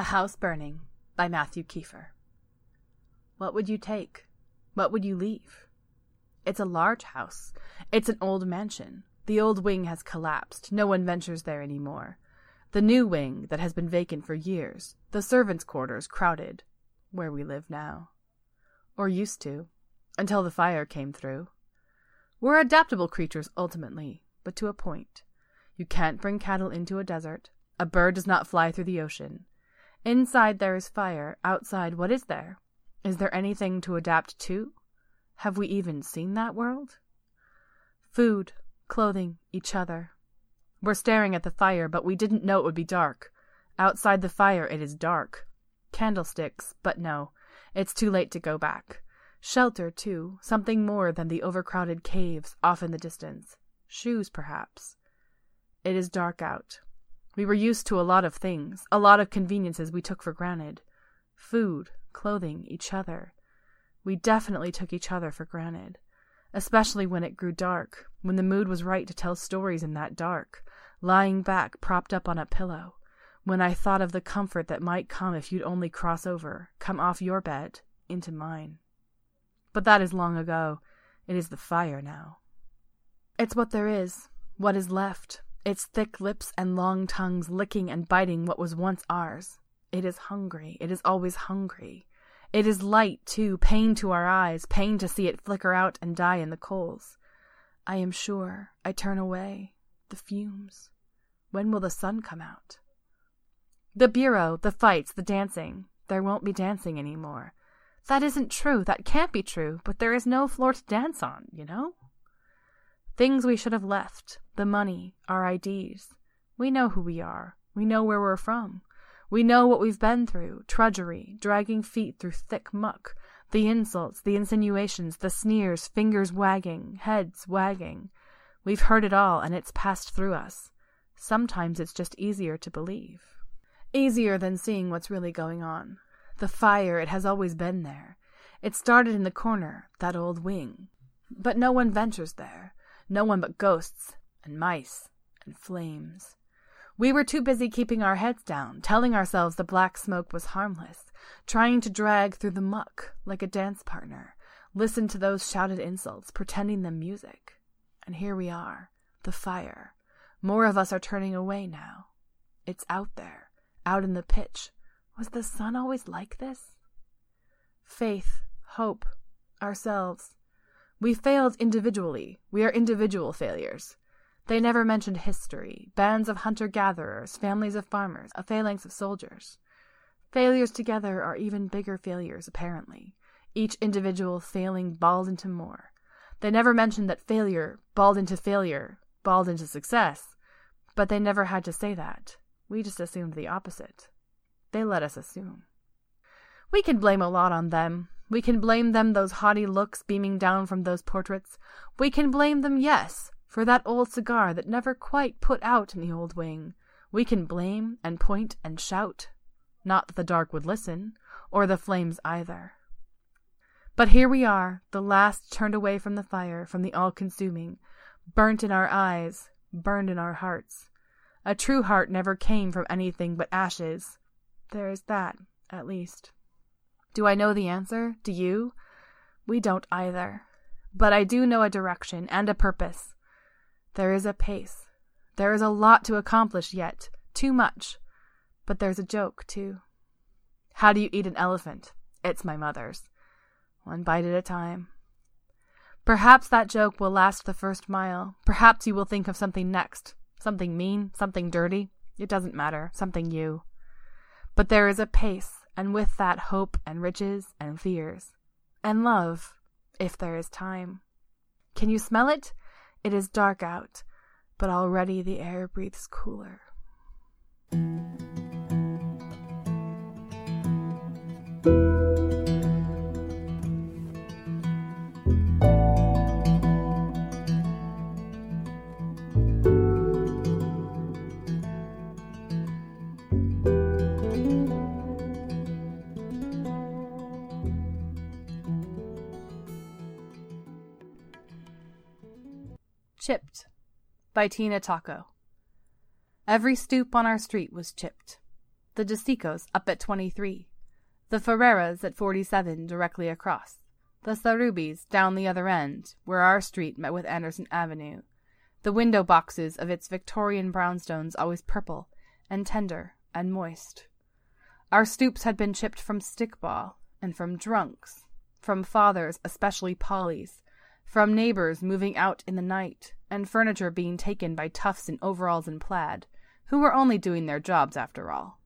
A House Burning by Matthew Keefer. What would you take? What would you leave? It's a large house. It's an old mansion. The old wing has collapsed. No one ventures there any more. The new wing, that has been vacant for years, the servants' quarters crowded, where we live now. Or used to, until the fire came through. We're adaptable creatures ultimately, but to a point. You can't bring cattle into a desert. A bird does not fly through the ocean. Inside there is fire, outside what is there? Is there anything to adapt to? Have we even seen that world? Food, clothing, each other. We're staring at the fire, but we didn't know it would be dark. Outside the fire it is dark. Candlesticks, but no, it's too late to go back. Shelter, too, something more than the overcrowded caves off in the distance. Shoes, perhaps. It is dark out. We were used to a lot of things, a lot of conveniences we took for granted. Food, clothing, each other. We definitely took each other for granted. Especially when it grew dark, when the mood was right to tell stories in that dark, lying back propped up on a pillow, when I thought of the comfort that might come if you'd only cross over, come off your bed, into mine. But that is long ago. It is the fire now. It's what there is, what is left, its thick lips and long tongues licking and biting what was once ours. It is hungry. It is always hungry. It is light, too, pain to our eyes, pain to see it flicker out and die in the coals. I am sure. I turn away. The fumes. When will the sun come out? The bureau, the fights, the dancing. There won't be dancing any more. That isn't true. That can't be true. But there is no floor to dance on, you know? Things we should have left. The money. Our IDs. We know who we are. We know where we're from. We know what we've been through trudgery, dragging feet through thick muck, the insults, the insinuations, the sneers, fingers wagging, heads wagging. We've heard it all, and it's passed through us. Sometimes it's just easier to believe. Easier than seeing what's really going on. The fire, it has always been there. It started in the corner, that old wing. But no one ventures there. No one but ghosts, and mice, and flames. We were too busy keeping our heads down, telling ourselves the black smoke was harmless, trying to drag through the muck like a dance partner, listen to those shouted insults, pretending them music. And here we are, the fire. More of us are turning away now. It's out there, out in the pitch. Was the sun always like this? Faith, hope, ourselves. We failed individually. We are individual failures. They never mentioned history, bands of hunter gatherers, families of farmers, a phalanx of soldiers. Failures together are even bigger failures, apparently, each individual failing balled into more. They never mentioned that failure balled into failure, balled into success, but they never had to say that. We just assumed the opposite. They let us assume. We can blame a lot on them. We can blame them those haughty looks beaming down from those portraits. We can blame them, yes, for that old cigar that never quite put out in the old wing, we can blame and point and shout. Not that the dark would listen, or the flames either. But here we are, the last turned away from the fire, from the all consuming, burnt in our eyes, burned in our hearts. A true heart never came from anything but ashes. There is that, at least. Do I know the answer? Do you? We don't either. But I do know a direction and a purpose. There is a pace. There is a lot to accomplish yet, too much. But there's a joke, too. How do you eat an elephant? It's my mother's. One bite at a time. Perhaps that joke will last the first mile. Perhaps you will think of something next. Something mean, something dirty. It doesn't matter. Something you. But there is a pace, and with that hope and riches and fears. And love, if there is time. Can you smell it? It is dark out, but already the air breathes cooler. Chipped by Tina Tocco. Every stoop on our street was chipped. The DeSicos up at 23, the Ferreras at 47 directly across, the Sarubis down the other end, where our street met with Anderson Avenue, the window boxes of its Victorian brownstones always purple and tender and moist. Our stoops had been chipped from stickball and from drunks, from fathers, especially Polly's, from neighbors moving out in the night, and furniture being taken by toughs in overalls and plaid, who were only doing their jobs after all.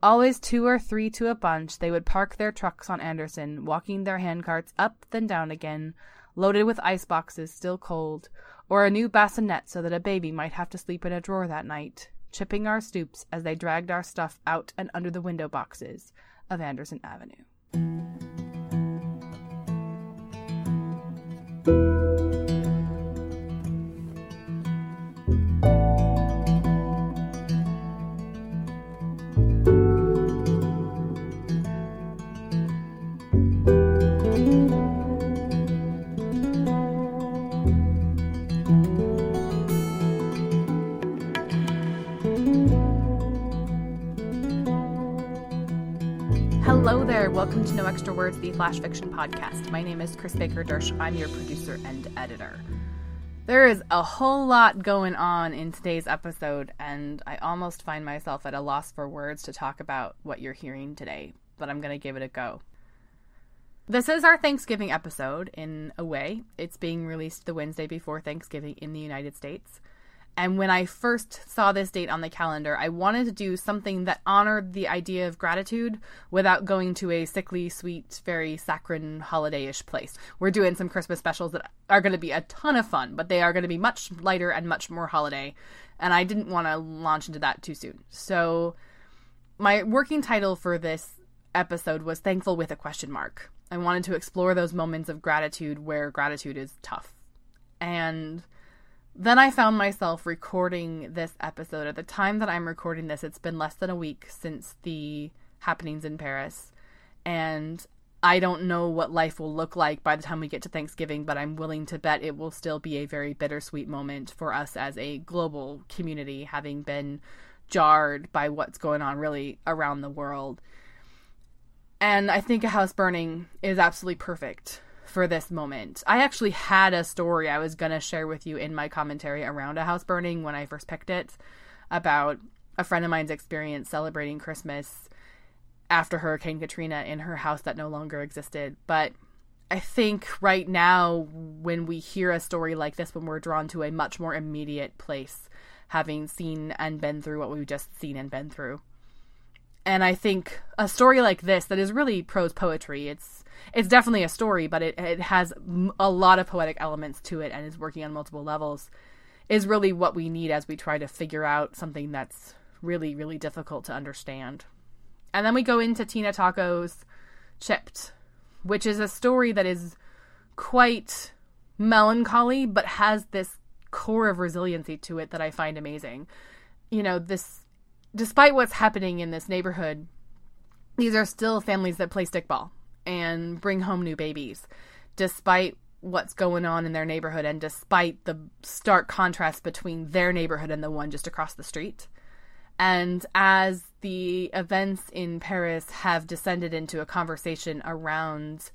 Always two or three to a bunch, they would park their trucks on Anderson, walking their handcarts up then down again, loaded with ice boxes still cold, or a new bassinet so that a baby might have to sleep in a drawer that night, chipping our stoops as they dragged our stuff out and under the window boxes of Anderson Avenue. Hello there. Welcome to No Extra Words, the Flash Fiction Podcast. My name is Chris Baker Dersch. I'm your producer and editor. There is a whole lot going on in today's episode, and I almost find myself at a loss for words to talk about what you're hearing today, but I'm going to give it a go. This is our Thanksgiving episode in a way. It's being released the Wednesday before Thanksgiving in the United States. And when I first saw this date on the calendar, I wanted to do something that honored the idea of gratitude without going to a sickly, sweet, very saccharine, holiday-ish place. We're doing some Christmas specials that are going to be a ton of fun, but they are going to be much lighter and much more holiday. And I didn't want to launch into that too soon. So my working title for this episode was Thankful with a question mark. I wanted to explore those moments of gratitude where gratitude is tough. And then I found myself recording this episode. At the time that I'm recording this, it's been less than a week since the happenings in Paris. And I don't know what life will look like by the time we get to Thanksgiving, but I'm willing to bet it will still be a very bittersweet moment for us as a global community, having been jarred by what's going on really around the world. And I think a house burning is absolutely perfect for this moment. I actually had a story I was going to share with you in my commentary around a house burning when I first picked it about a friend of mine's experience celebrating Christmas after Hurricane Katrina in her house that no longer existed. But I think right now, when we hear a story like this, when we're drawn to a much more immediate place, having seen and been through what we've just seen and been through. And I think a story like this that is really prose poetry, it's it's definitely a story, but it, it has a lot of poetic elements to it and is working on multiple levels, is really what we need as we try to figure out something that's really, really difficult to understand. And then we go into Tina Tocco's Chipped, which is a story that is quite melancholy, but has this core of resiliency to it that I find amazing. You know, this, despite what's happening in this neighborhood, these are still families that play stickball and bring home new babies, despite what's going on in their neighborhood and despite the stark contrast between their neighborhood and the one just across the street. And as the events in Paris have descended into a conversation around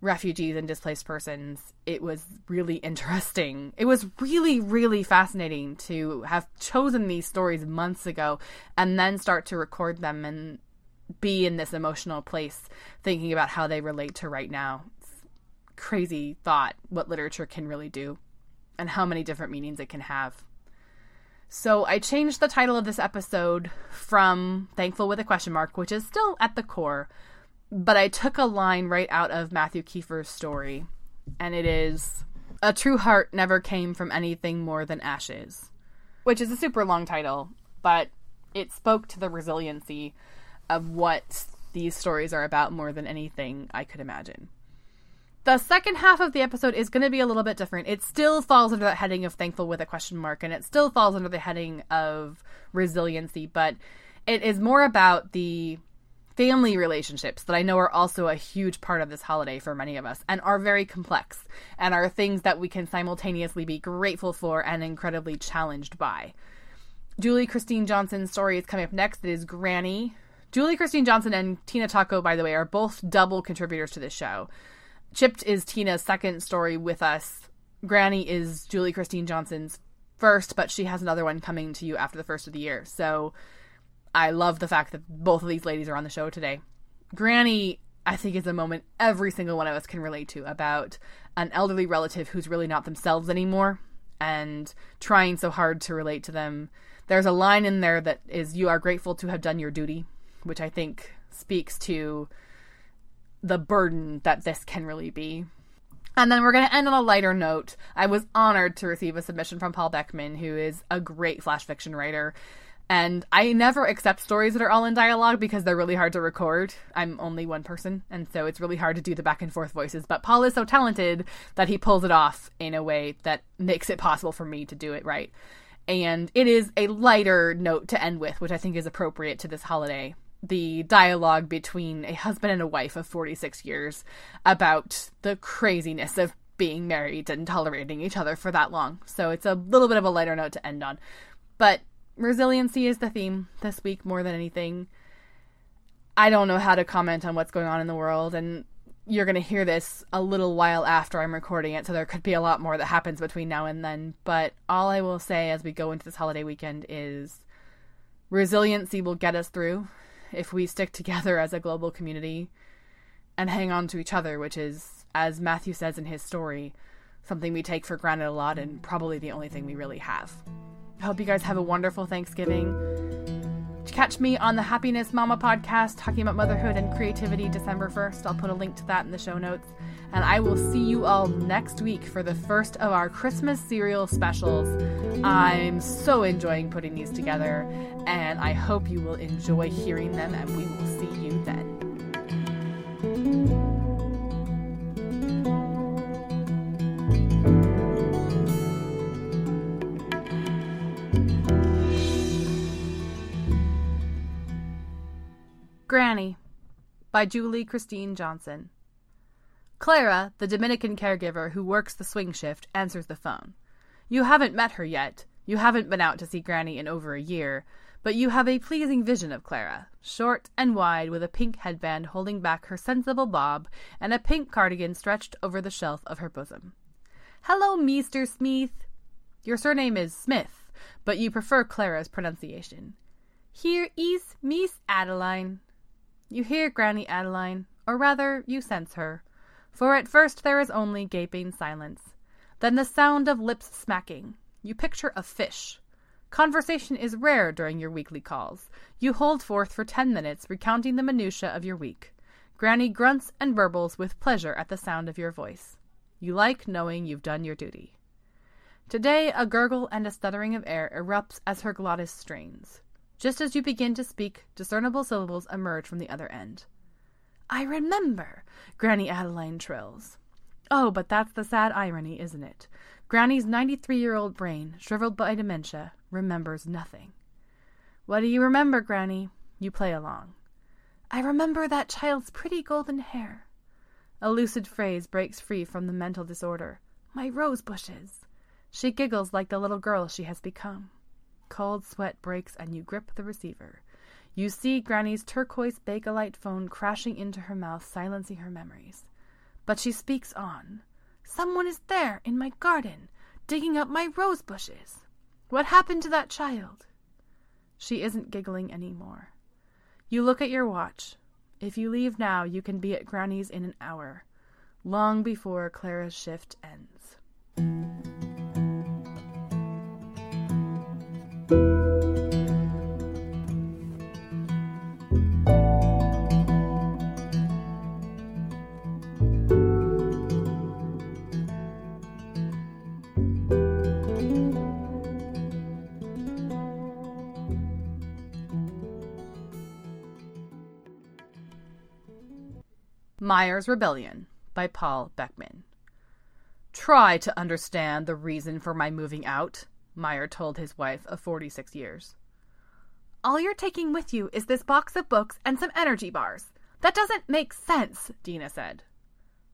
refugees and displaced persons, it was really interesting. It was really, really fascinating to have chosen these stories months ago and then start to record them and be in this emotional place thinking about how they relate to right now. It's crazy thought what literature can really do and how many different meanings it can have. So I changed the title of this episode from Thankful with a question mark, which is still at the core, but I took a line right out of Matthew Keefer's story, and it is A true heart never came from anything more than ashes, which is a super long title, but it spoke to the resiliency of what these stories are about more than anything I could imagine. The second half of the episode is going to be a little bit different. It still falls under that heading of thankful with a question mark, and it still falls under the heading of resiliency, but it is more about the family relationships that I know are also a huge part of this holiday for many of us and are very complex and are things that we can simultaneously be grateful for and incredibly challenged by. Julie Christine Johnson's story is coming up next. It is Granny Julie Christine Johnson and Tina Tocco, by the way, are both double contributors to this show. Chipped is Tina's second story with us. Granny is Julie Christine Johnson's first, but she has another one coming to you after the first of the year. So I love the fact that both of these ladies are on the show today. Granny, I think, is a moment every single one of us can relate to about an elderly relative who's really not themselves anymore and trying so hard to relate to them. There's a line in there that is, You are grateful to have done your duty, which I think speaks to the burden that this can really be. And then we're going to end on a lighter note. I was honored to receive a submission from Paul Beckman, who is a great flash fiction writer. And I never accept stories that are all in dialogue because they're really hard to record. I'm only one person, and so it's really hard to do the back and forth voices. But Paul is so talented that he pulls it off in a way that makes it possible for me to do it right. And it is a lighter note to end with, which I think is appropriate to this holiday. The dialogue between a husband and a wife of 46 years about the craziness of being married and tolerating each other for that long. So it's a little bit of a lighter note to end on. But resiliency is the theme this week more than anything. I don't know how to comment on what's going on in the world, and you're going to hear this a little while after I'm recording it, so there could be a lot more that happens between now and then. But all I will say as we go into this holiday weekend is resiliency will get us through if we stick together as a global community and hang on to each other, which is, as Matthew says in his story, something we take for granted a lot and mm. probably the only thing we really have. I hope you guys have a wonderful Thanksgiving. Catch me on the Happiness Mama podcast talking about motherhood and creativity December 1st. I'll put a link to that in the show notes. And I will see you all next week for the first of our Christmas serial specials. I'm so enjoying putting these together, and I hope you will enjoy hearing them, and we will see you then. Granny by Julie Christine Johnson. Clara, the Dominican caregiver who works the swing shift, answers the phone. You haven't met her yet. You haven't been out to see Granny in over a year, but you have a pleasing vision of Clara, short and wide, with a pink headband holding back her sensible bob and a pink cardigan stretched over the shelf of her bosom. Hello, Meester Smith. Your surname is Smith, but you prefer Clara's pronunciation. Here is Miss Adeline. You hear Granny Adeline, or rather, you sense her, for at first there is only gaping silence. Then the sound of lips smacking. You picture a fish. Conversation is rare during your weekly calls. You hold forth for ten minutes, recounting the minutiae of your week. Granny grunts and burbles with pleasure at the sound of your voice. You like knowing you've done your duty. Today, a gurgle and a stuttering of air erupts as her glottis strains. Just as you begin to speak, discernible syllables emerge from the other end. I remember, Granny Adeline trills. Oh, but that's the sad irony, isn't it? Granny's ninety three year old brain, shriveled by dementia, remembers nothing. What do you remember, Granny? You play along. I remember that child's pretty golden hair. A lucid phrase breaks free from the mental disorder. My rose bushes. She giggles like the little girl she has become. Cold sweat breaks and you grip the receiver. You see Granny's turquoise Bakelite phone crashing into her mouth, silencing her memories. But she speaks on. Someone is there in my garden, digging up my rose bushes. What happened to that child? She isn't giggling any more. You look at your watch. If you leave now, you can be at Granny's in an hour, long before Clara's shift ends. Meyer's Rebellion by Paul Beckman. Try to understand the reason for my moving out, Meyer told his wife of 46 years. All you're taking with you is this box of books and some energy bars. That doesn't make sense, Dina said.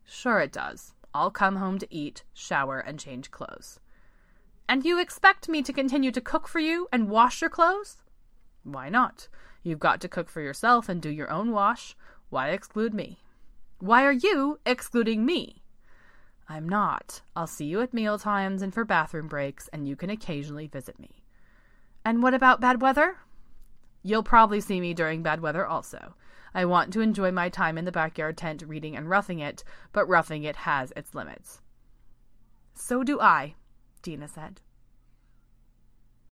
Sure it does. I'll come home to eat, shower, and change clothes. And you expect me to continue to cook for you and wash your clothes? Why not? You've got to cook for yourself and do your own wash. Why exclude me? Why are you excluding me? I'm not. I'll see you at meal times and for bathroom breaks, and you can occasionally visit me. And what about bad weather? You'll probably see me during bad weather also. I want to enjoy my time in the backyard tent reading and roughing it, but roughing it has its limits. So do I, Dina said.